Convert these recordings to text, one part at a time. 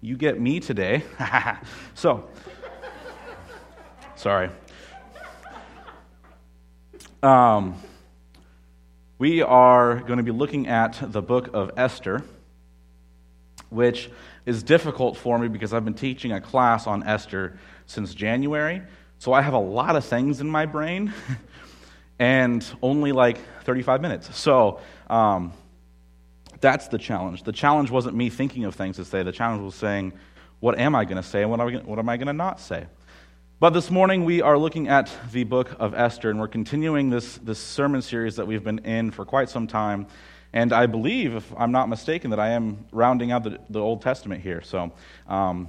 you get me today. so, sorry. Um, we are going to be looking at the book of Esther, which is difficult for me because I've been teaching a class on Esther since January. So I have a lot of things in my brain and only like 35 minutes. So um, that's the challenge. The challenge wasn't me thinking of things to say, the challenge was saying, what am I going to say and what am I, what am I going to not say? But this morning we are looking at the book of Esther, and we're continuing this, this sermon series that we've been in for quite some time. And I believe, if I'm not mistaken, that I am rounding out the, the Old Testament here. So um,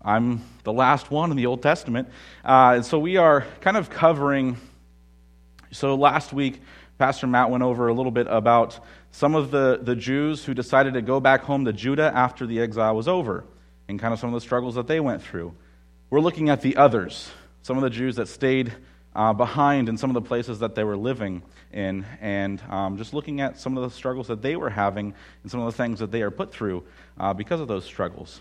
I'm the last one in the Old Testament. Uh, and so we are kind of covering. So last week, Pastor Matt went over a little bit about some of the, the Jews who decided to go back home to Judah after the exile was over, and kind of some of the struggles that they went through. We're looking at the others, some of the Jews that stayed uh, behind in some of the places that they were living in, and um, just looking at some of the struggles that they were having and some of the things that they are put through uh, because of those struggles.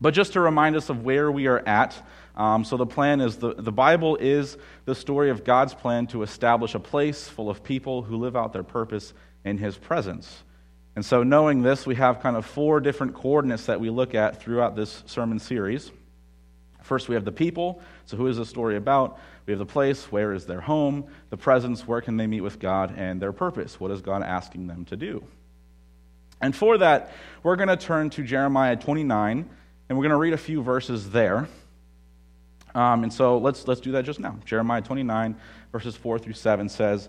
But just to remind us of where we are at, um, so the plan is the, the Bible is the story of God's plan to establish a place full of people who live out their purpose in His presence. And so, knowing this, we have kind of four different coordinates that we look at throughout this sermon series. First, we have the people. So, who is the story about? We have the place. Where is their home? The presence. Where can they meet with God? And their purpose. What is God asking them to do? And for that, we're going to turn to Jeremiah 29, and we're going to read a few verses there. Um, and so let's, let's do that just now. Jeremiah 29, verses 4 through 7 says,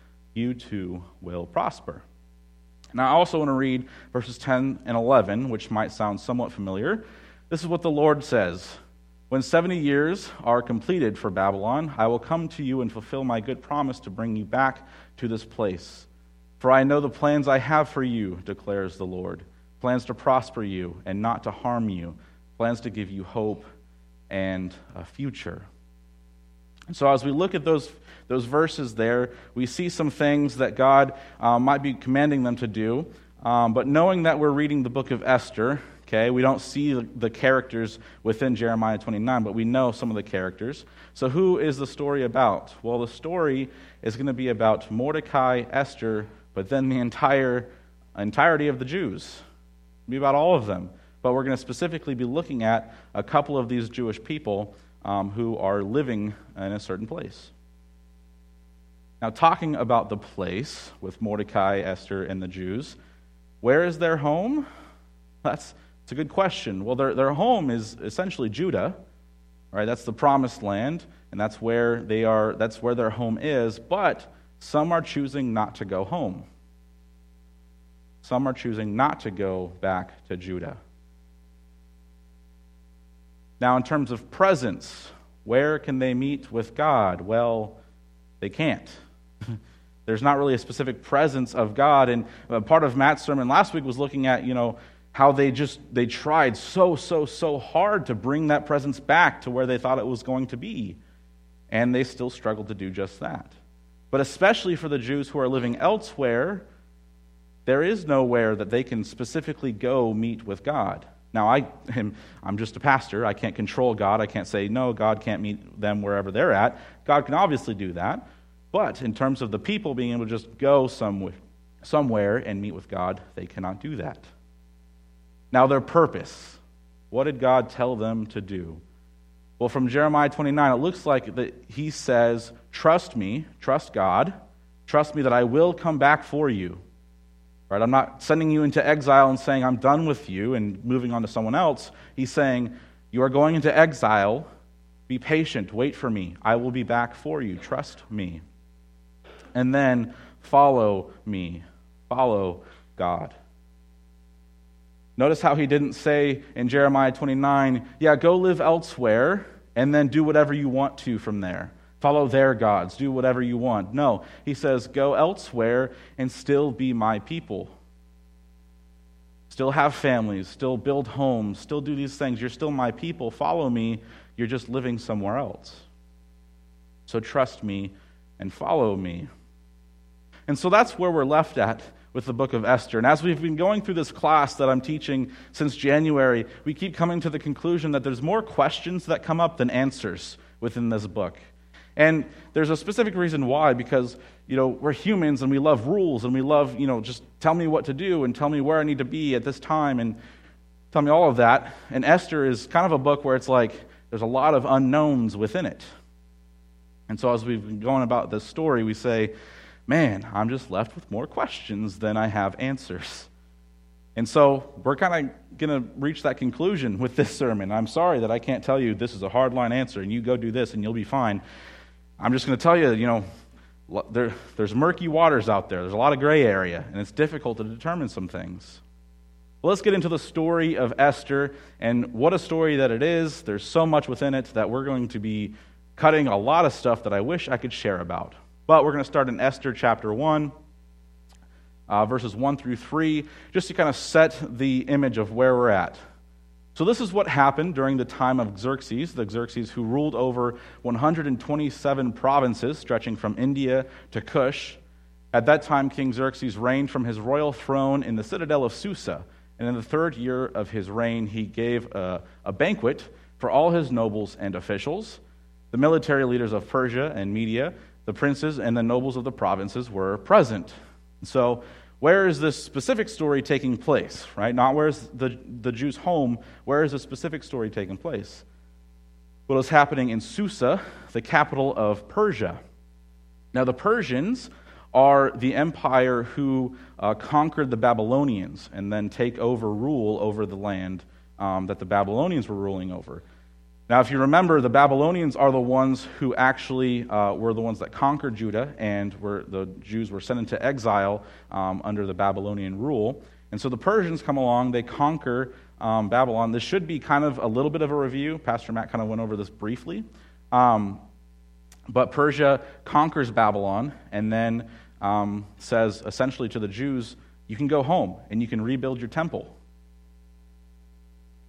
you too will prosper. Now, I also want to read verses 10 and 11, which might sound somewhat familiar. This is what the Lord says When 70 years are completed for Babylon, I will come to you and fulfill my good promise to bring you back to this place. For I know the plans I have for you, declares the Lord plans to prosper you and not to harm you, plans to give you hope and a future. And so, as we look at those those verses there, we see some things that God uh, might be commanding them to do. Um, but knowing that we're reading the book of Esther, okay, we don't see the characters within Jeremiah 29, but we know some of the characters. So, who is the story about? Well, the story is going to be about Mordecai, Esther, but then the entire entirety of the Jews. It'll be about all of them. But we're going to specifically be looking at a couple of these Jewish people um, who are living in a certain place. Now, talking about the place with Mordecai, Esther, and the Jews, where is their home? That's, that's a good question. Well, their, their home is essentially Judah, right? That's the promised land, and that's where they are, that's where their home is, but some are choosing not to go home. Some are choosing not to go back to Judah. Now, in terms of presence, where can they meet with God? Well, they can't. There's not really a specific presence of God. And uh, part of Matt's sermon last week was looking at, you know, how they just they tried so so so hard to bring that presence back to where they thought it was going to be. And they still struggled to do just that. But especially for the Jews who are living elsewhere, there is nowhere that they can specifically go meet with God. Now, I am, I'm just a pastor. I can't control God. I can't say, no, God can't meet them wherever they're at. God can obviously do that. But in terms of the people being able to just go somewhere, somewhere and meet with God, they cannot do that. Now, their purpose. What did God tell them to do? Well, from Jeremiah 29, it looks like that he says, Trust me, trust God, trust me that I will come back for you. Right? I'm not sending you into exile and saying, I'm done with you and moving on to someone else. He's saying, You are going into exile. Be patient. Wait for me. I will be back for you. Trust me and then follow me. Follow God. Notice how he didn't say in Jeremiah 29, yeah, go live elsewhere and then do whatever you want to from there. Follow their gods, do whatever you want. No, he says, go elsewhere and still be my people. Still have families, still build homes, still do these things. You're still my people. Follow me. You're just living somewhere else. So trust me and follow me. And so that's where we're left at with the book of Esther. And as we've been going through this class that I'm teaching since January, we keep coming to the conclusion that there's more questions that come up than answers within this book. And there's a specific reason why, because, you know, we're humans and we love rules and we love, you know, just tell me what to do and tell me where I need to be at this time and tell me all of that. And Esther is kind of a book where it's like there's a lot of unknowns within it. And so as we've been going about this story, we say, man, I'm just left with more questions than I have answers. And so we're kind of going to reach that conclusion with this sermon. I'm sorry that I can't tell you this is a hard line answer and you go do this and you'll be fine. I'm just going to tell you, you know, there, there's murky waters out there. There's a lot of gray area, and it's difficult to determine some things. Well, let's get into the story of Esther and what a story that it is. There's so much within it that we're going to be cutting a lot of stuff that I wish I could share about. But we're going to start in Esther chapter 1, uh, verses 1 through 3, just to kind of set the image of where we're at. So, this is what happened during the time of Xerxes, the Xerxes who ruled over 127 provinces stretching from India to Cush. At that time, King Xerxes reigned from his royal throne in the citadel of Susa. And in the third year of his reign, he gave a, a banquet for all his nobles and officials. The military leaders of Persia and Media, the princes and the nobles of the provinces were present. So, where is this specific story taking place, right? Not where's the, the Jews' home, where is the specific story taking place? Well, it's happening in Susa, the capital of Persia. Now, the Persians are the empire who uh, conquered the Babylonians and then take over rule over the land um, that the Babylonians were ruling over. Now, if you remember, the Babylonians are the ones who actually uh, were the ones that conquered Judah, and were, the Jews were sent into exile um, under the Babylonian rule. And so the Persians come along, they conquer um, Babylon. This should be kind of a little bit of a review. Pastor Matt kind of went over this briefly. Um, but Persia conquers Babylon and then um, says essentially to the Jews, You can go home and you can rebuild your temple.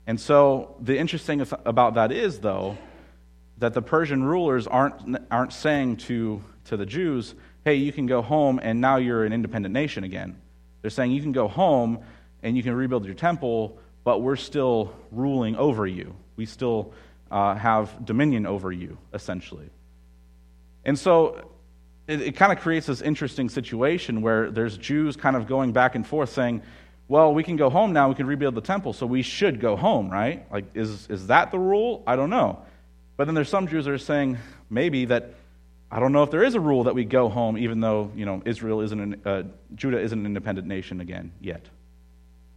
And so the interesting about that is, though, that the Persian rulers aren't, aren't saying to, to the Jews, hey, you can go home and now you're an independent nation again. They're saying you can go home and you can rebuild your temple, but we're still ruling over you. We still uh, have dominion over you, essentially. And so it, it kind of creates this interesting situation where there's Jews kind of going back and forth saying, well, we can go home now, we can rebuild the temple, so we should go home, right? Like, is, is that the rule? I don't know. But then there's some Jews that are saying maybe that I don't know if there is a rule that we go home, even though you know Israel isn't an, uh, Judah isn't an independent nation again yet.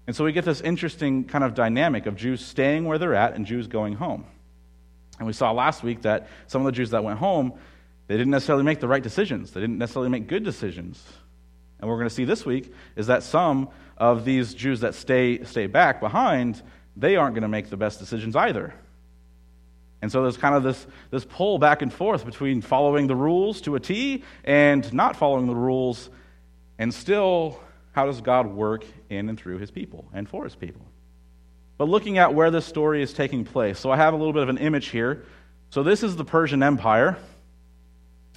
And so we get this interesting kind of dynamic of Jews staying where they're at and Jews going home. And we saw last week that some of the Jews that went home, they didn't necessarily make the right decisions. They didn't necessarily make good decisions. And we're going to see this week is that some of these Jews that stay, stay back behind, they aren't going to make the best decisions either. And so there's kind of this, this pull back and forth between following the rules to a T and not following the rules. And still, how does God work in and through his people and for his people? But looking at where this story is taking place, so I have a little bit of an image here. So this is the Persian Empire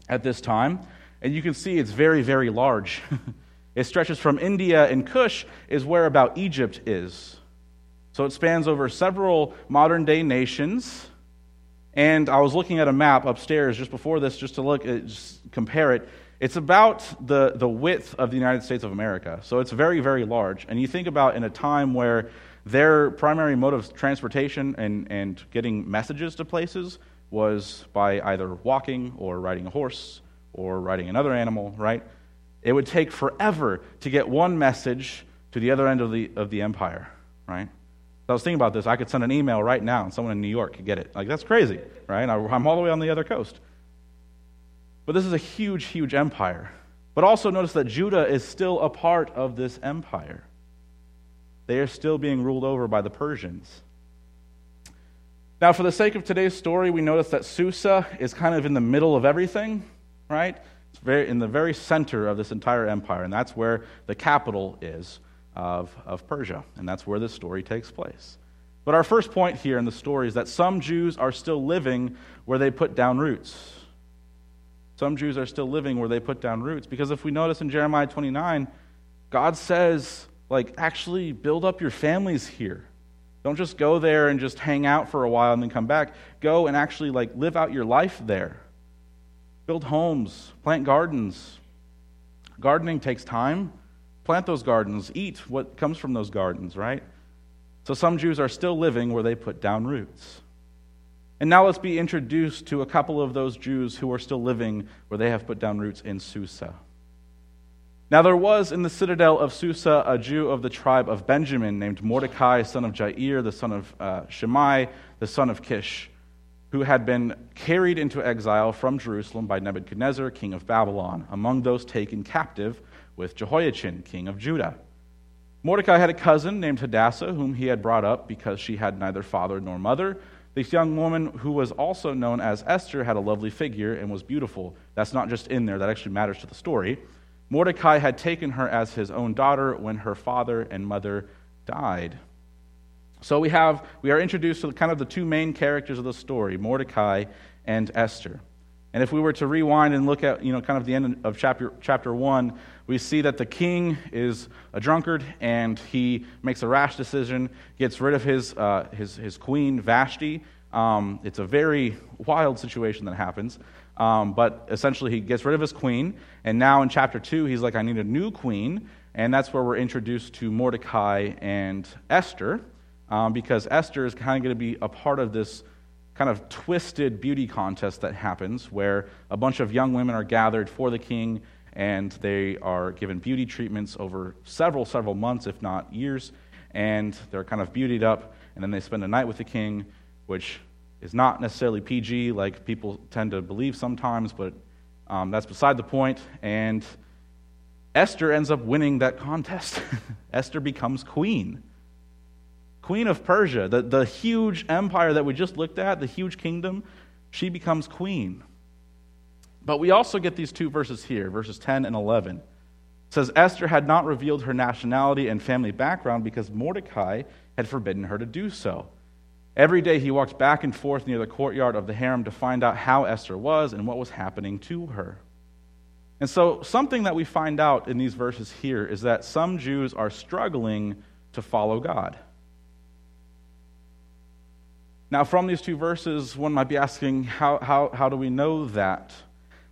at this time, and you can see it's very, very large. It stretches from India and Kush, is where about Egypt is. So it spans over several modern day nations. And I was looking at a map upstairs just before this, just to look uh, just compare it. It's about the, the width of the United States of America. So it's very, very large. And you think about in a time where their primary mode of transportation and, and getting messages to places was by either walking or riding a horse or riding another animal, right? It would take forever to get one message to the other end of the, of the empire, right? So I was thinking about this. I could send an email right now and someone in New York could get it. Like, that's crazy, right? I'm all the way on the other coast. But this is a huge, huge empire. But also notice that Judah is still a part of this empire. they are still being ruled over by the Persians. Now, for the sake of today's story, we notice that Susa is kind of in the middle of everything, right? It's very, in the very center of this entire empire, and that's where the capital is of, of Persia, and that's where this story takes place. But our first point here in the story is that some Jews are still living where they put down roots. Some Jews are still living where they put down roots. Because if we notice in Jeremiah 29, God says, like, actually build up your families here. Don't just go there and just hang out for a while and then come back. Go and actually like live out your life there. Build homes, plant gardens. Gardening takes time. Plant those gardens, eat what comes from those gardens, right? So some Jews are still living where they put down roots. And now let's be introduced to a couple of those Jews who are still living where they have put down roots in Susa. Now there was in the citadel of Susa a Jew of the tribe of Benjamin named Mordecai, son of Jair, the son of uh, Shimei, the son of Kish, who had been carried into exile from Jerusalem by Nebuchadnezzar, king of Babylon, among those taken captive with Jehoiachin, king of Judah. Mordecai had a cousin named Hadassah, whom he had brought up because she had neither father nor mother. This young woman, who was also known as Esther, had a lovely figure and was beautiful. That's not just in there, that actually matters to the story. Mordecai had taken her as his own daughter when her father and mother died. So we have we are introduced to kind of the two main characters of the story, Mordecai and Esther. And if we were to rewind and look at, you know, kind of the end of chapter chapter 1, we see that the king is a drunkard and he makes a rash decision, gets rid of his uh, his his queen Vashti. Um, it's a very wild situation that happens. Um, but essentially, he gets rid of his queen. And now in chapter 2, he's like, I need a new queen. And that's where we're introduced to Mordecai and Esther, um, because Esther is kind of going to be a part of this kind of twisted beauty contest that happens where a bunch of young women are gathered for the king and they are given beauty treatments over several, several months, if not years. And they're kind of beautied up. And then they spend a night with the king, which is not necessarily PG like people tend to believe sometimes, but um, that's beside the point. And Esther ends up winning that contest. Esther becomes queen. Queen of Persia, the, the huge empire that we just looked at, the huge kingdom, she becomes queen. But we also get these two verses here, verses 10 and 11. It says Esther had not revealed her nationality and family background because Mordecai had forbidden her to do so. Every day he walked back and forth near the courtyard of the harem to find out how Esther was and what was happening to her. And so, something that we find out in these verses here is that some Jews are struggling to follow God. Now, from these two verses, one might be asking, how, how, how do we know that?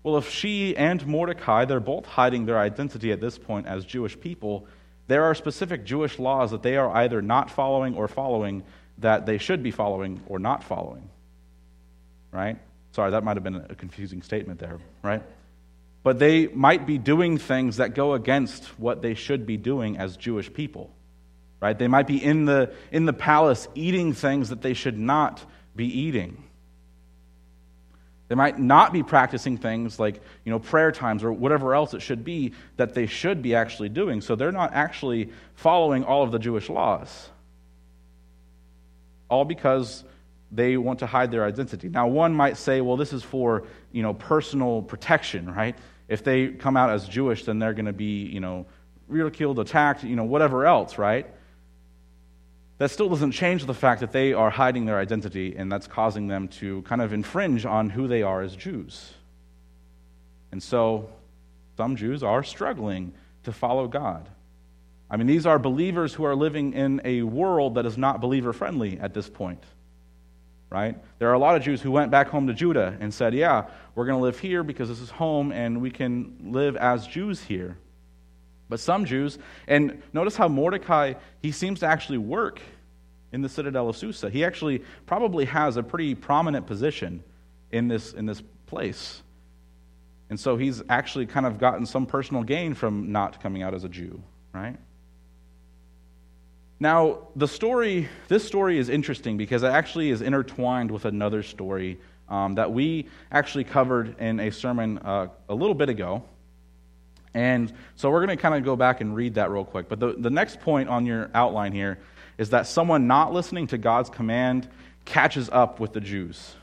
Well, if she and Mordecai, they're both hiding their identity at this point as Jewish people, there are specific Jewish laws that they are either not following or following that they should be following or not following. Right? Sorry, that might have been a confusing statement there, right? But they might be doing things that go against what they should be doing as Jewish people. Right? They might be in the, in the palace eating things that they should not be eating. They might not be practicing things like, you know, prayer times or whatever else it should be that they should be actually doing. So they're not actually following all of the Jewish laws all because they want to hide their identity. Now, one might say, well, this is for, you know, personal protection, right? If they come out as Jewish, then they're going to be, you know, ridiculed, attacked, you know, whatever else, right? That still doesn't change the fact that they are hiding their identity, and that's causing them to kind of infringe on who they are as Jews. And so, some Jews are struggling to follow God. I mean, these are believers who are living in a world that is not believer friendly at this point. Right? There are a lot of Jews who went back home to Judah and said, Yeah, we're going to live here because this is home and we can live as Jews here. But some Jews, and notice how Mordecai, he seems to actually work in the citadel of Susa. He actually probably has a pretty prominent position in this, in this place. And so he's actually kind of gotten some personal gain from not coming out as a Jew, right? Now, the story, this story is interesting because it actually is intertwined with another story um, that we actually covered in a sermon uh, a little bit ago. And so we're going to kind of go back and read that real quick. But the, the next point on your outline here is that someone not listening to God's command catches up with the Jews.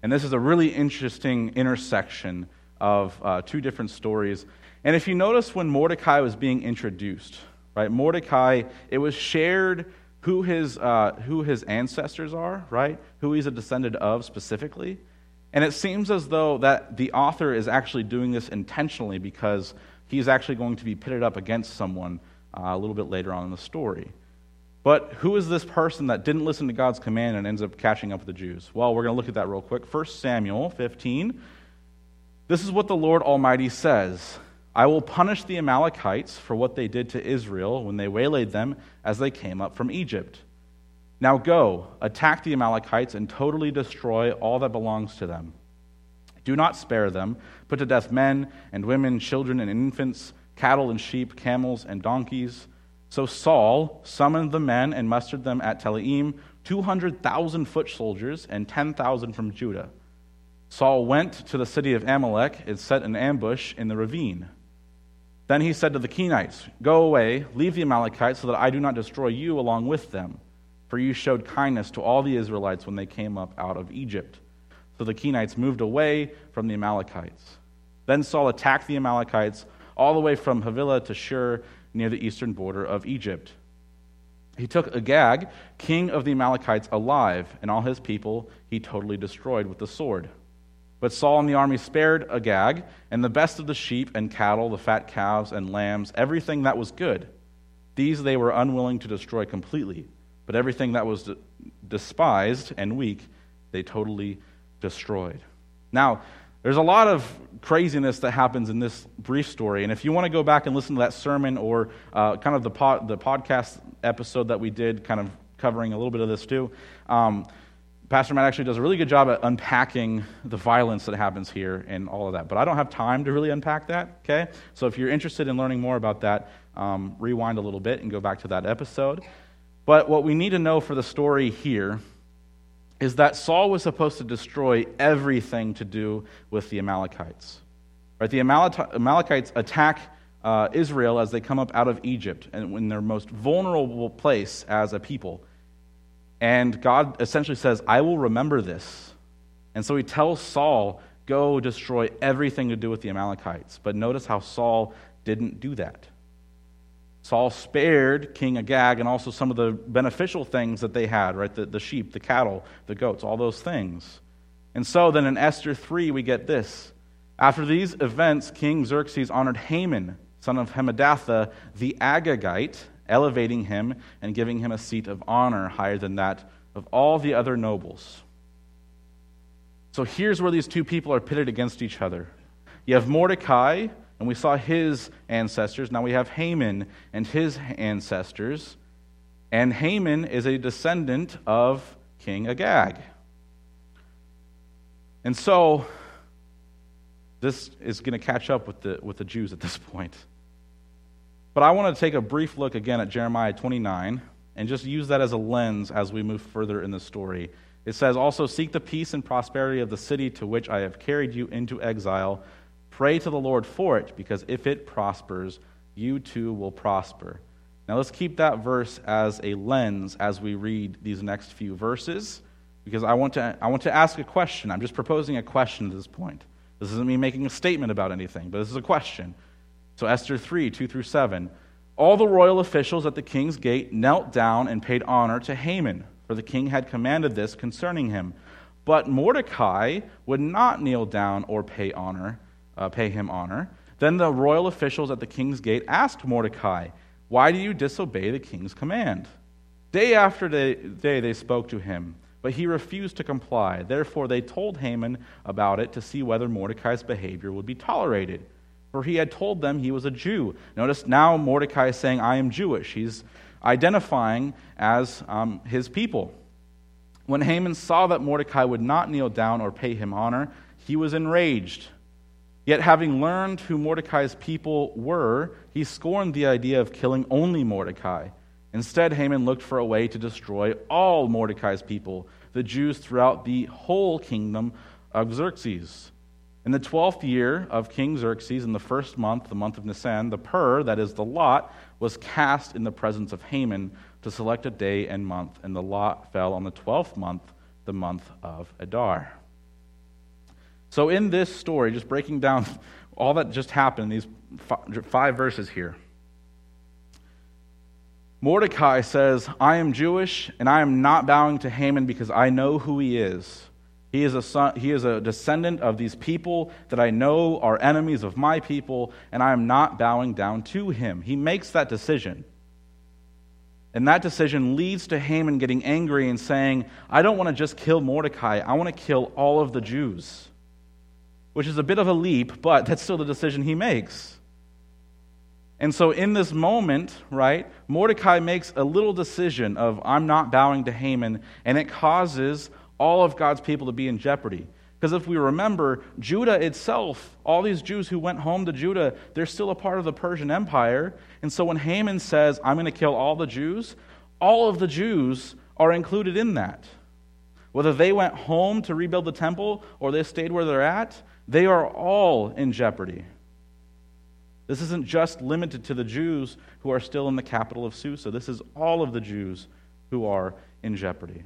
And this is a really interesting intersection of uh, two different stories. And if you notice when Mordecai was being introduced, right, Mordecai, it was shared who his, uh, who his ancestors are, right, who he's a descendant of specifically. And it seems as though that the author is actually doing this intentionally because he's actually going to be pitted up against someone uh, a little bit later on in the story. But who is this person that didn't listen to God's command and ends up catching up with the Jews? Well, we're going to look at that real quick. 1 Samuel 15. This is what the Lord Almighty says I will punish the Amalekites for what they did to Israel when they waylaid them as they came up from Egypt. Now go, attack the Amalekites, and totally destroy all that belongs to them. Do not spare them. Put to death men and women, children and infants, cattle and sheep, camels and donkeys so Saul summoned the men and mustered them at Telaim, 200,000 foot soldiers and 10,000 from Judah. Saul went to the city of Amalek and set an ambush in the ravine. Then he said to the Kenites, Go away, leave the Amalekites, so that I do not destroy you along with them. For you showed kindness to all the Israelites when they came up out of Egypt. So the Kenites moved away from the Amalekites. Then Saul attacked the Amalekites all the way from Havilah to Shur near the eastern border of Egypt. He took Agag, king of the Amalekites, alive, and all his people he totally destroyed with the sword. But Saul and the army spared Agag, and the best of the sheep and cattle, the fat calves and lambs, everything that was good. These they were unwilling to destroy completely, but everything that was despised and weak, they totally destroyed. Now, there's a lot of craziness that happens in this brief story. And if you want to go back and listen to that sermon or uh, kind of the, the podcast episode that we did, kind of covering a little bit of this too, um, Pastor Matt actually does a really good job at unpacking the violence that happens here and all of that. But I don't have time to really unpack that, okay? So if you're interested in learning more about that, um, rewind a little bit and go back to that episode. But what we need to know for the story here is that Saul was supposed to destroy everything to do with the Amalekites. Right? The Amalekites attack uh, Israel as they come up out of Egypt and in their most vulnerable place as a people. And God essentially says, I will remember this. And so he tells Saul, Go destroy everything to do with the Amalekites. But notice how Saul didn't do that. Saul spared King Agag and also some of the beneficial things that they had, right? The, the sheep, the cattle, the goats, all those things. And so then in Esther 3, we get this. After these events, King Xerxes honored Haman, son of Hammedatha, the Agagite, elevating him and giving him a seat of honor higher than that of all the other nobles. So here's where these two people are pitted against each other. You have Mordecai, and we saw his ancestors. Now we have Haman and his ancestors. And Haman is a descendant of King Agag. And so, this is going to catch up with the, with the Jews at this point. But I want to take a brief look again at Jeremiah 29 and just use that as a lens as we move further in the story. It says, Also, seek the peace and prosperity of the city to which I have carried you into exile Pray to the Lord for it, because if it prospers, you too will prosper. Now let's keep that verse as a lens as we read these next few verses, because I want to, I want to ask a question. I'm just proposing a question at this point. This isn't me making a statement about anything, but this is a question. So, Esther 3 2 through 7. All the royal officials at the king's gate knelt down and paid honor to Haman, for the king had commanded this concerning him. But Mordecai would not kneel down or pay honor uh, pay him honor. Then the royal officials at the king's gate asked Mordecai, Why do you disobey the king's command? Day after day, day they spoke to him, but he refused to comply. Therefore they told Haman about it to see whether Mordecai's behavior would be tolerated. For he had told them he was a Jew. Notice now Mordecai is saying, I am Jewish. He's identifying as um, his people. When Haman saw that Mordecai would not kneel down or pay him honor, he was enraged. Yet, having learned who Mordecai's people were, he scorned the idea of killing only Mordecai. Instead, Haman looked for a way to destroy all Mordecai's people, the Jews throughout the whole kingdom of Xerxes. In the twelfth year of King Xerxes, in the first month, the month of Nisan, the pur, that is the lot, was cast in the presence of Haman to select a day and month, and the lot fell on the twelfth month, the month of Adar. So, in this story, just breaking down all that just happened these five verses here, Mordecai says, I am Jewish, and I am not bowing to Haman because I know who he is. He is, a son, he is a descendant of these people that I know are enemies of my people, and I am not bowing down to him. He makes that decision. And that decision leads to Haman getting angry and saying, I don't want to just kill Mordecai, I want to kill all of the Jews. Which is a bit of a leap, but that's still the decision he makes. And so, in this moment, right, Mordecai makes a little decision of, I'm not bowing to Haman, and it causes all of God's people to be in jeopardy. Because if we remember, Judah itself, all these Jews who went home to Judah, they're still a part of the Persian Empire. And so when Haman says, I'm going to kill all the Jews, all of the Jews are included in that. Whether they went home to rebuild the temple or they stayed where they're at, they are all in jeopardy. This isn't just limited to the Jews who are still in the capital of Susa. This is all of the Jews who are in jeopardy.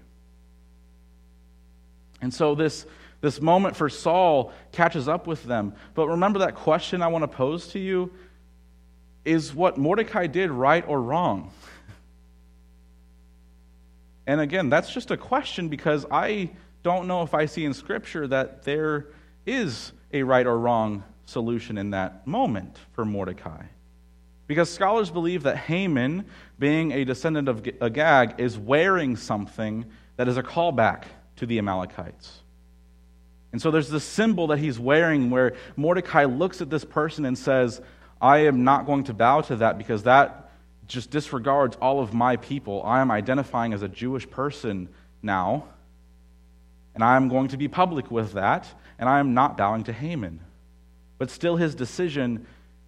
And so this, this moment for Saul catches up with them. But remember that question I want to pose to you is what Mordecai did right or wrong? And again, that's just a question because I don't know if I see in Scripture that there is a right or wrong solution in that moment for Mordecai. Because scholars believe that Haman, being a descendant of Agag, is wearing something that is a callback to the Amalekites. And so there's this symbol that he's wearing where Mordecai looks at this person and says, I am not going to bow to that because that just disregards all of my people. I am identifying as a Jewish person now, and I am going to be public with that, and I am not bowing to Haman. But still, his decision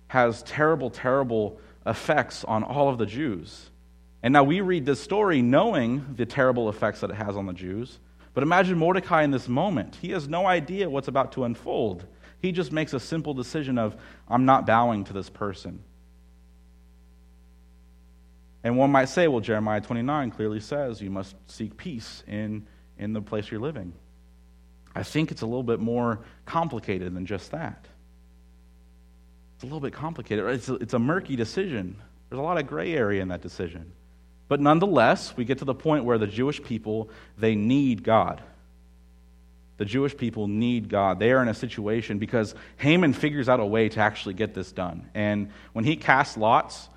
has terrible, terrible effects on all of the Jews. And now we read this story knowing the terrible effects that it has on the Jews. But imagine Mordecai in this moment. He has no idea what's about to unfold. He just makes a simple decision of, I'm not bowing to this person. And one might say, well, Jeremiah 29 clearly says you must seek peace in, in the place you're living. I think it's a little bit more complicated than just that. It's a little bit complicated. It's a, it's a murky decision. There's a lot of gray area in that decision. But nonetheless, we get to the point where the Jewish people, they need God. The Jewish people need God. They are in a situation because Haman figures out a way to actually get this done. And when he casts lots,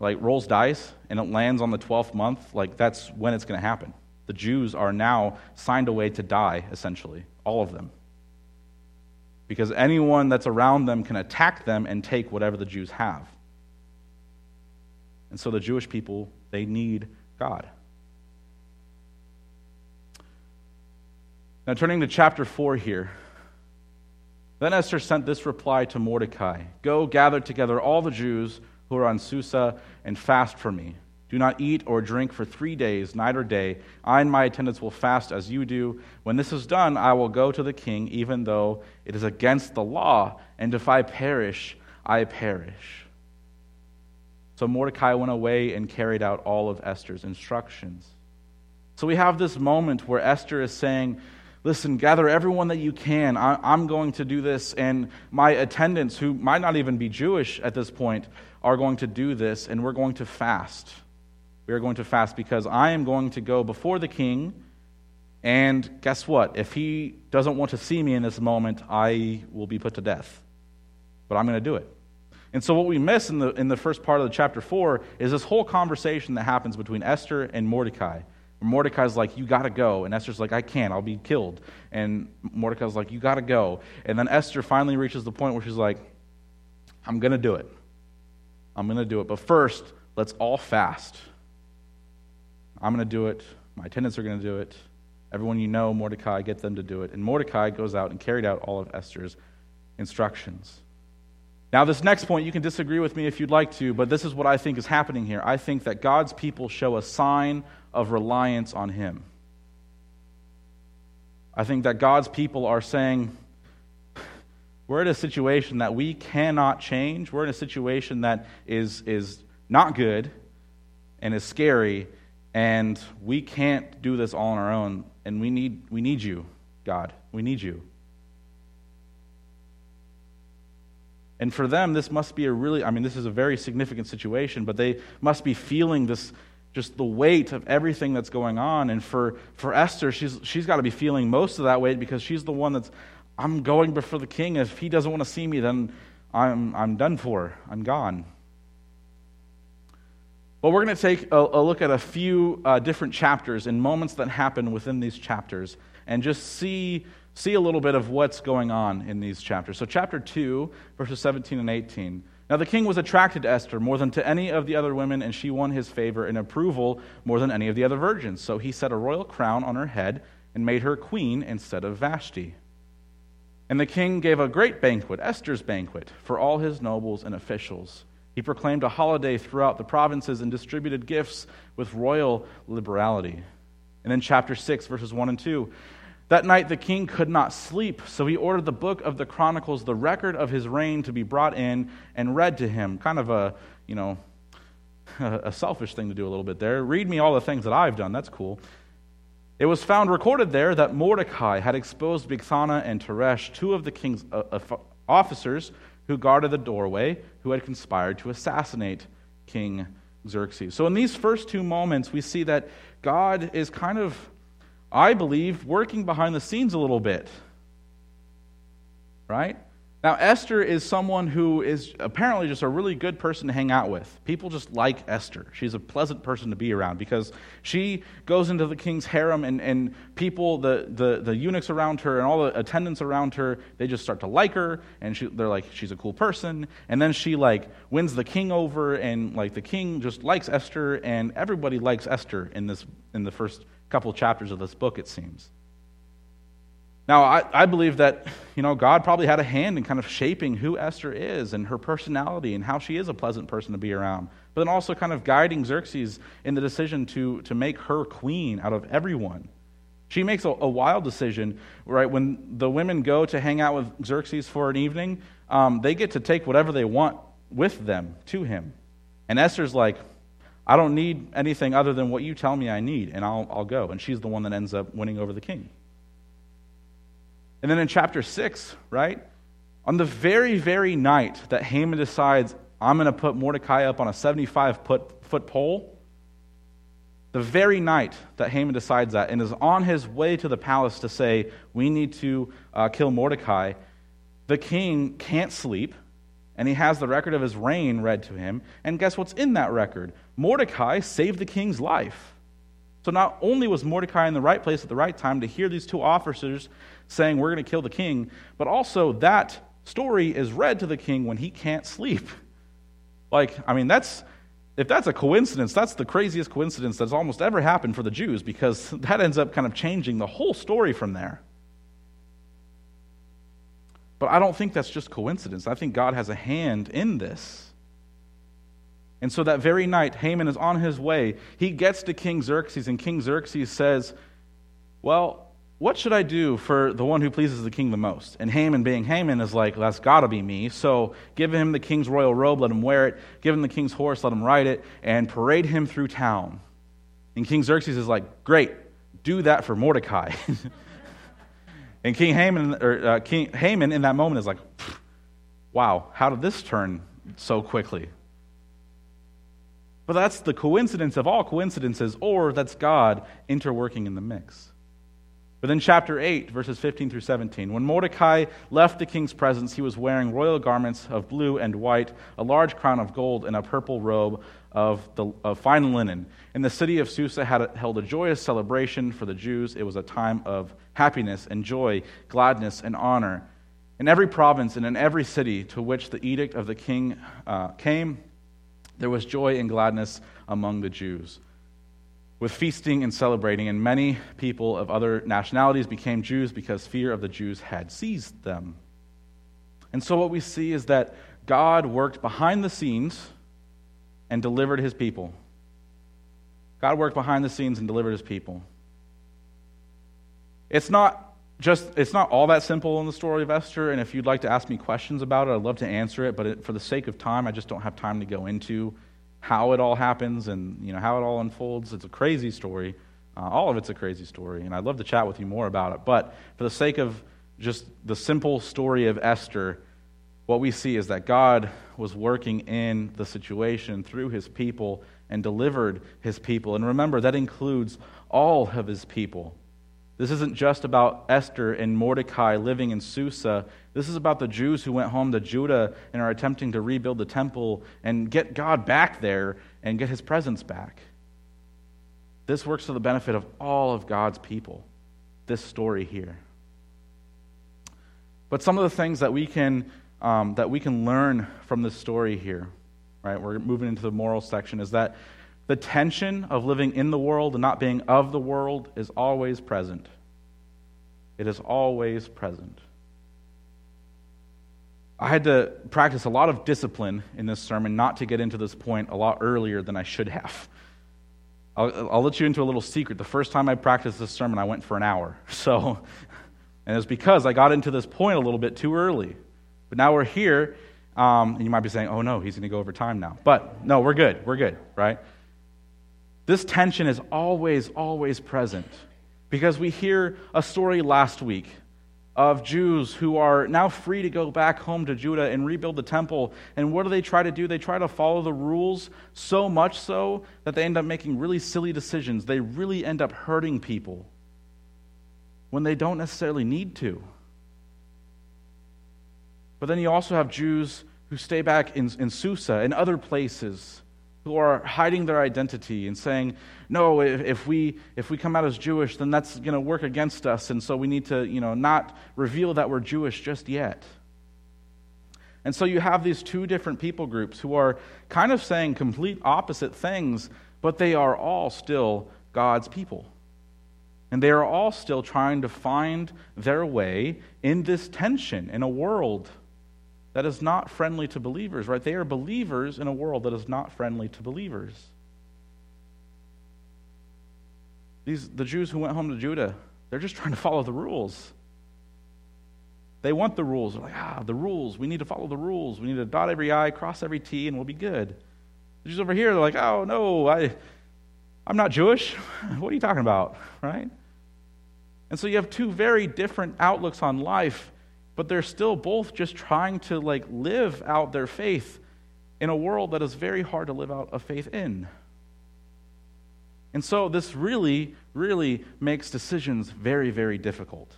like rolls dice, and it lands on the 12th month, like that's when it's going to happen. The Jews are now signed away to die, essentially, all of them. Because anyone that's around them can attack them and take whatever the Jews have. And so the Jewish people they need God. Now, turning to chapter 4 here. Then Esther sent this reply to Mordecai Go gather together all the Jews who are on Susa and fast for me. Do not eat or drink for three days, night or day. I and my attendants will fast as you do. When this is done, I will go to the king, even though it is against the law, and if I perish, I perish. So Mordecai went away and carried out all of Esther's instructions. So we have this moment where Esther is saying, Listen, gather everyone that you can. I, am going to do this, and my attendants, who might not even be Jewish at this point, are going to do this, and we're going to fast. We are going to fast because I am going to go before the king, and guess what? If he doesn't want to see me in this moment, I will be put to death. But I'm going to do it. And so, what we miss in the, in the first part of the chapter 4 is this whole conversation that happens between Esther and Mordecai. Mordecai's like, You got to go. And Esther's like, I can't. I'll be killed. And Mordecai's like, You got to go. And then Esther finally reaches the point where she's like, I'm going to do it. I'm going to do it. But first, let's all fast. I'm going to do it. My attendants are going to do it. Everyone you know, Mordecai, get them to do it. And Mordecai goes out and carried out all of Esther's instructions. Now, this next point, you can disagree with me if you'd like to, but this is what I think is happening here. I think that God's people show a sign of reliance on Him. I think that God's people are saying, we're in a situation that we cannot change. We're in a situation that is, is not good and is scary, and we can't do this all on our own. And we need, we need you, God. We need you. And for them, this must be a really, I mean, this is a very significant situation, but they must be feeling this, just the weight of everything that's going on. And for, for Esther, she's, she's got to be feeling most of that weight because she's the one that's, I'm going before the king. If he doesn't want to see me, then I'm, I'm done for. I'm gone. But we're going to take a, a, look at a few uh, different chapters and moments that happen within these chapters and just see see a little bit of what's going on in these chapters. So, chapter 2, verses 17 and 18. Now, the king was attracted to Esther more than to any of the other women, and she won his favor and approval more than any of the other virgins. So, he set a royal crown on her head and made her queen instead of Vashti. And the king gave a great banquet, Esther's banquet, for all his nobles and officials. He proclaimed a holiday throughout the provinces and distributed gifts with royal liberality. And then, chapter 6, verses 1 and 2. That night the king could not sleep, so he ordered the book of the Chronicles, the record of his reign, to be brought in and read to him. Kind of a, you know, a selfish thing to do a little bit there. Read me all the things that I've done. That's cool. It was found recorded there that Mordecai had exposed Bigthana and Teresh, two of the king's uh, officers who guarded the doorway, who had conspired to assassinate King Xerxes. So, in these first two moments, we see that God is kind of I believe, working behind the scenes a little bit. Right? Now, Esther is someone who is apparently just a really good person to hang out with. People just like Esther. She's a pleasant person to be around because she goes into the king's harem, and, and people, the, the, the eunuchs around her and all the attendants around her, they just start to like her, and she, they're like, she's a cool person. And then she, like, wins the king over, and, like, the king just likes Esther, and everybody likes Esther in, this, in the first couple chapters of this book, it seems. Now, I, I believe that, you know, God probably had a hand in kind of shaping who Esther is and her personality and how she is a pleasant person to be around, but then also kind of guiding Xerxes in the decision to, to make her queen out of everyone. She makes a, a wild decision, right? When the women go to hang out with Xerxes for an evening, um, they get to take whatever they want with them to him. And Esther's like, I don't need anything other than what you tell me I need, and I'll, I'll go. And she's the one that ends up winning over the king. And then in chapter 6, right? On the very, very night that Haman decides, I'm going to put Mordecai up on a 75 foot, foot pole, the very night that Haman decides that and is on his way to the palace to say, We need to uh, kill Mordecai, the king can't sleep and he has the record of his reign read to him. And guess what's in that record? Mordecai saved the king's life. So not only was Mordecai in the right place at the right time to hear these two officers saying, We're going to kill the king, but also that story is read to the king when he can't sleep. Like, I mean, that's. If that's a coincidence, that's the craziest coincidence that's almost ever happened for the Jews because that ends up kind of changing the whole story from there. But I don't think that's just coincidence. I think God has a hand in this. And so that very night, Haman is on his way. He gets to King Xerxes, and King Xerxes says, Well, what should I do for the one who pleases the king the most? And Haman, being Haman, is like, That's got to be me. So give him the king's royal robe, let him wear it. Give him the king's horse, let him ride it, and parade him through town. And King Xerxes is like, Great, do that for Mordecai. And King Haman, or, uh, King Haman in that moment is like, wow, how did this turn so quickly? But that's the coincidence of all coincidences, or that's God interworking in the mix. But then, chapter 8, verses 15 through 17. When Mordecai left the king's presence, he was wearing royal garments of blue and white, a large crown of gold, and a purple robe of, the, of fine linen. And the city of Susa had held a joyous celebration for the Jews. It was a time of happiness and joy, gladness and honor. In every province and in every city to which the edict of the king uh, came, there was joy and gladness among the Jews with feasting and celebrating, and many people of other nationalities became Jews because fear of the Jews had seized them. And so, what we see is that God worked behind the scenes and delivered his people. God worked behind the scenes and delivered his people. It's not just it's not all that simple in the story of Esther. And if you'd like to ask me questions about it, I'd love to answer it. But it, for the sake of time, I just don't have time to go into how it all happens and you know how it all unfolds. It's a crazy story. Uh, all of it's a crazy story, and I'd love to chat with you more about it. But for the sake of just the simple story of Esther, what we see is that God was working in the situation through his people and delivered his people. And remember, that includes all of his people. This isn't just about Esther and Mordecai living in Susa. This is about the Jews who went home to Judah and are attempting to rebuild the temple and get God back there and get his presence back. This works to the benefit of all of God's people, this story here. But some of the things that we can, um, that we can learn from this story here, right? We're moving into the moral section, is that the tension of living in the world and not being of the world is always present. It is always present. I had to practice a lot of discipline in this sermon not to get into this point a lot earlier than I should have. I'll, I'll let you into a little secret. The first time I practiced this sermon, I went for an hour. So, and it was because I got into this point a little bit too early. But now we're here, um, and you might be saying, oh no, he's going to go over time now. But no, we're good. We're good, right? This tension is always, always present because we hear a story last week of Jews who are now free to go back home to Judah and rebuild the temple. And what do they try to do? They try to follow the rules so much so that they end up making really silly decisions. They really end up hurting people when they don't necessarily need to. But then you also have Jews who stay back in, in Susa and other places who are hiding their identity and saying, no, if, if, we, if we come out as Jewish, then that's going to work against us, and so we need to you know, not reveal that we're Jewish just yet. And so you have these two different people groups who are kind of saying complete opposite things, but they are all still God's people. And they are all still trying to find their way in this tension in a world that is not friendly to believers, right? They are believers in a world that is not friendly to believers. These, the Jews who went home to Judah, they're just trying to follow the rules. They want the rules. They're like, ah, the rules. We need to follow the rules. We need to dot every I, cross every T, and we'll be good. The Jews over here, they're like, oh, no, I, I'm not Jewish. what are you talking about, right? And so you have two very different outlooks on life but they're still both just trying to like live out their faith in a world that is very hard to live out a faith in. And so this really, really makes decisions very, very difficult.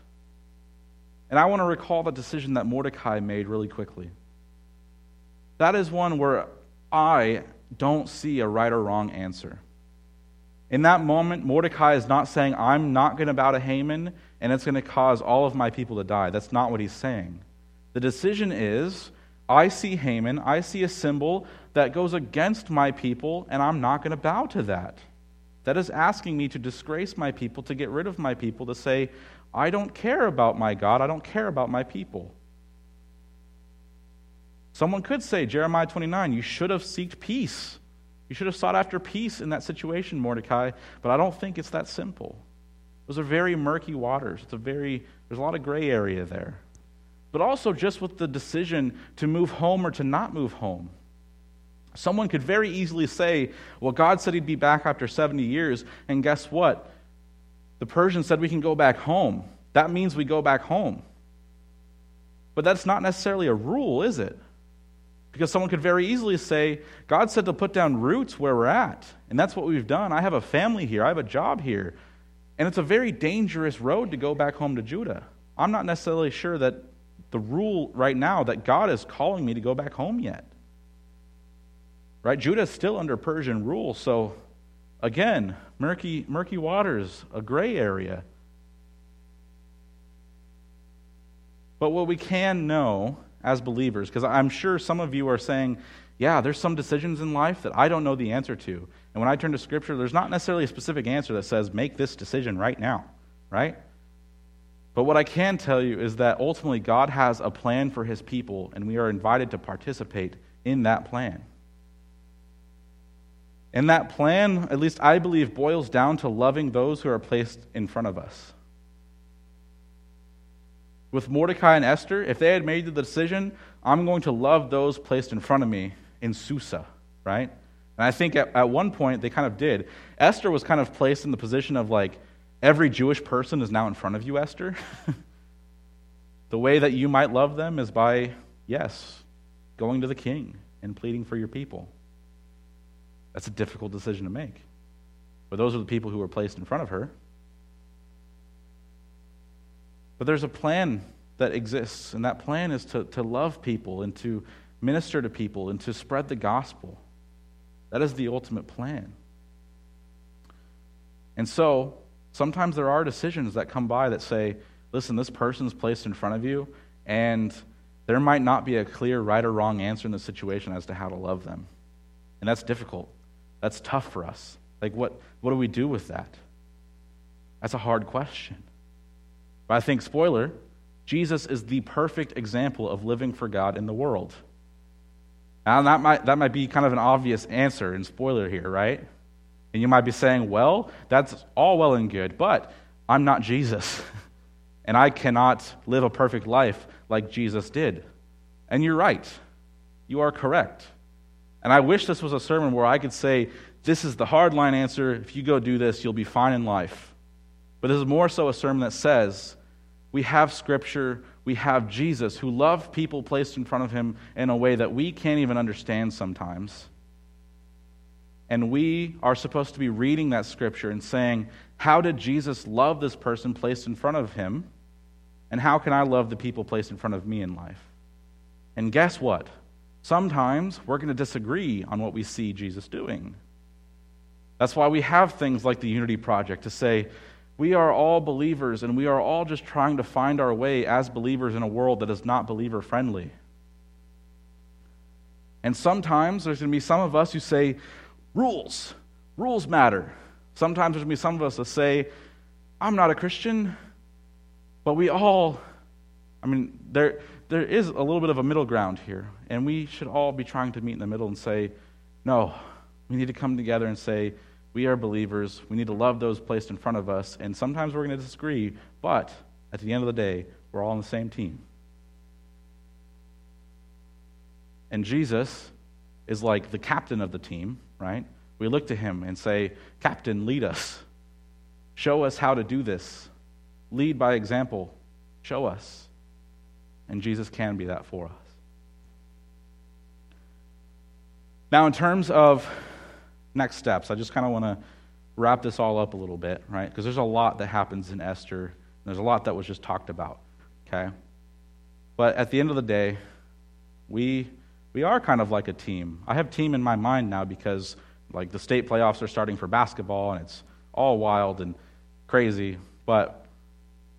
And I want to recall the decision that Mordecai made really quickly. That is one where I don't see a right or wrong answer. In that moment, Mordecai is not saying, I'm not going to bow to Haman and it's going to cause all of my people to die. That's not what he's saying. The decision is, I see Haman, I see a symbol that goes against my people, and I'm not going to bow to that. That is asking me to disgrace my people, to get rid of my people, to say, I don't care about my God, I don't care about my people. Someone could say, Jeremiah 29, you should have sought peace. You should have sought after peace in that situation, Mordecai, but I don't think it's that simple. Those are very murky waters. It's a very, there's a lot of gray area there. But also just with the decision to move home or to not move home. Someone could very easily say, well, God said he'd be back after 70 years, and guess what? The Persians said we can go back home. That means we go back home. But that's not necessarily a rule, is it? Because someone could very easily say, God said to put down roots where we're at. And that's what we've done. I have a family here, I have a job here. And it's a very dangerous road to go back home to Judah. I'm not necessarily sure that the rule right now that God is calling me to go back home yet. Right? Judah is still under Persian rule, so again, murky, murky waters, a gray area. But what we can know as believers, because I'm sure some of you are saying, yeah, there's some decisions in life that I don't know the answer to. And when I turn to Scripture, there's not necessarily a specific answer that says, make this decision right now, right? But what I can tell you is that ultimately God has a plan for his people, and we are invited to participate in that plan. And that plan, at least I believe, boils down to loving those who are placed in front of us. With Mordecai and Esther, if they had made the decision, I'm going to love those placed in front of me in Susa, right? And I think at, at one point they kind of did. Esther was kind of placed in the position of like, every Jewish person is now in front of you, Esther. the way that you might love them is by, yes, going to the king and pleading for your people. That's a difficult decision to make. But those are the people who were placed in front of her. But there's a plan that exists, and that plan is to, to love people and to minister to people and to spread the gospel. That is the ultimate plan. And so, sometimes there are decisions that come by that say, listen, this person's placed in front of you, and there might not be a clear right or wrong answer in the situation as to how to love them. And that's difficult. That's tough for us. Like, what, what do we do with that? That's a hard question. But I think, spoiler, Jesus is the perfect example of living for God in the world. Now, that might, that might be kind of an obvious answer and spoiler here, right? And you might be saying, well, that's all well and good, but I'm not Jesus. and I cannot live a perfect life like Jesus did. And you're right. You are correct. And I wish this was a sermon where I could say, this is the hard line answer. If you go do this, you'll be fine in life. But this is more so a sermon that says, we have Scripture, we have Jesus who loved people placed in front of him in a way that we can't even understand sometimes. And we are supposed to be reading that Scripture and saying, How did Jesus love this person placed in front of him? And how can I love the people placed in front of me in life? And guess what? Sometimes we're going to disagree on what we see Jesus doing. That's why we have things like the Unity Project to say, we are all believers and we are all just trying to find our way as believers in a world that is not believer friendly. And sometimes there's going to be some of us who say, rules, rules matter. Sometimes there's going to be some of us that say, I'm not a Christian, but we all, I mean, there, there is a little bit of a middle ground here, and we should all be trying to meet in the middle and say, no, we need to come together and say, we are believers. We need to love those placed in front of us, and sometimes we're going to disagree, but at the end of the day, we're all on the same team. And Jesus is like the captain of the team, right? We look to him and say, Captain, lead us. Show us how to do this. Lead by example. Show us. And Jesus can be that for us. Now, in terms of next steps, I just kind of want to wrap this all up a little bit, right? Because there's a lot that happens in Esther. There's a lot that was just talked about, okay? But at the end of the day, we we are kind of like a team. I have team in my mind now because like the state playoffs are starting for basketball and it's all wild and crazy, but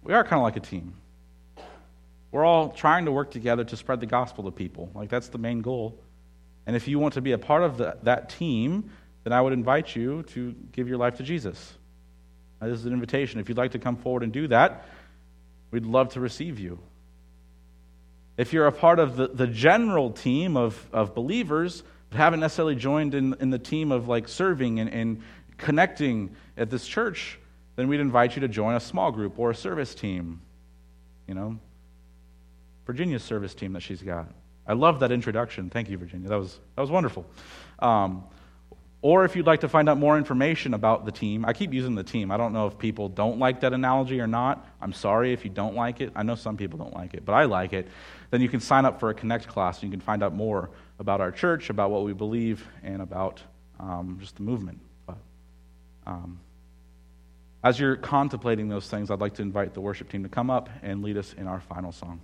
we are kind of like a team. We're all trying to work together to spread the gospel to people. Like that's the main goal. And if you want to be a part of the, that team, then I would invite you to give your life to Jesus. Now, this is an invitation. If you'd like to come forward and do that, we'd love to receive you. If you're a part of the, the general team of, of believers, but haven't necessarily joined in, in the team of like serving and, and connecting at this church, then we'd invite you to join a small group or a service team. You know, Virginia's service team that she's got. I love that introduction. Thank you, Virginia. That was, that was wonderful. Um, or if you'd like to find out more information about the team, I keep using the team. I don't know if people don't like that analogy or not. I'm sorry if you don't like it. I know some people don't like it, but I like it. Then you can sign up for a Connect class and you can find out more about our church, about what we believe, and about um, just the movement. But, um, as you're contemplating those things, I'd like to invite the worship team to come up and lead us in our final song.